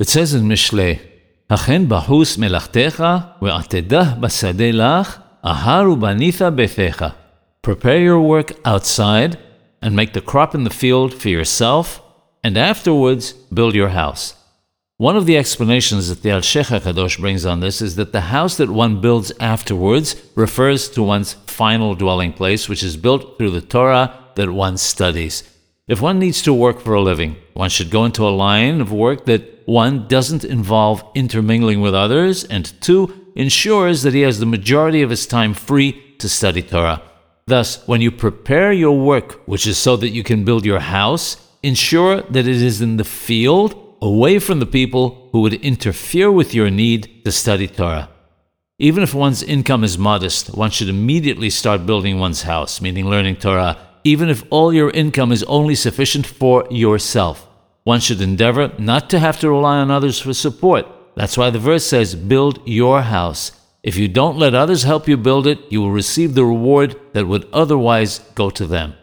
It says in Mishle, "Achen bahus melachtecha ve'atedah basade lach aharu banitha bethecha." Prepare your work outside and make the crop in the field for yourself, and afterwards build your house. One of the explanations that the Al HaKadosh brings on this is that the house that one builds afterwards refers to one's final dwelling place, which is built through the Torah that one studies. If one needs to work for a living, one should go into a line of work that one doesn't involve intermingling with others, and two, ensures that he has the majority of his time free to study Torah. Thus, when you prepare your work, which is so that you can build your house, ensure that it is in the field, away from the people who would interfere with your need to study Torah. Even if one's income is modest, one should immediately start building one's house, meaning learning Torah, even if all your income is only sufficient for yourself. One should endeavor not to have to rely on others for support. That's why the verse says, Build your house. If you don't let others help you build it, you will receive the reward that would otherwise go to them.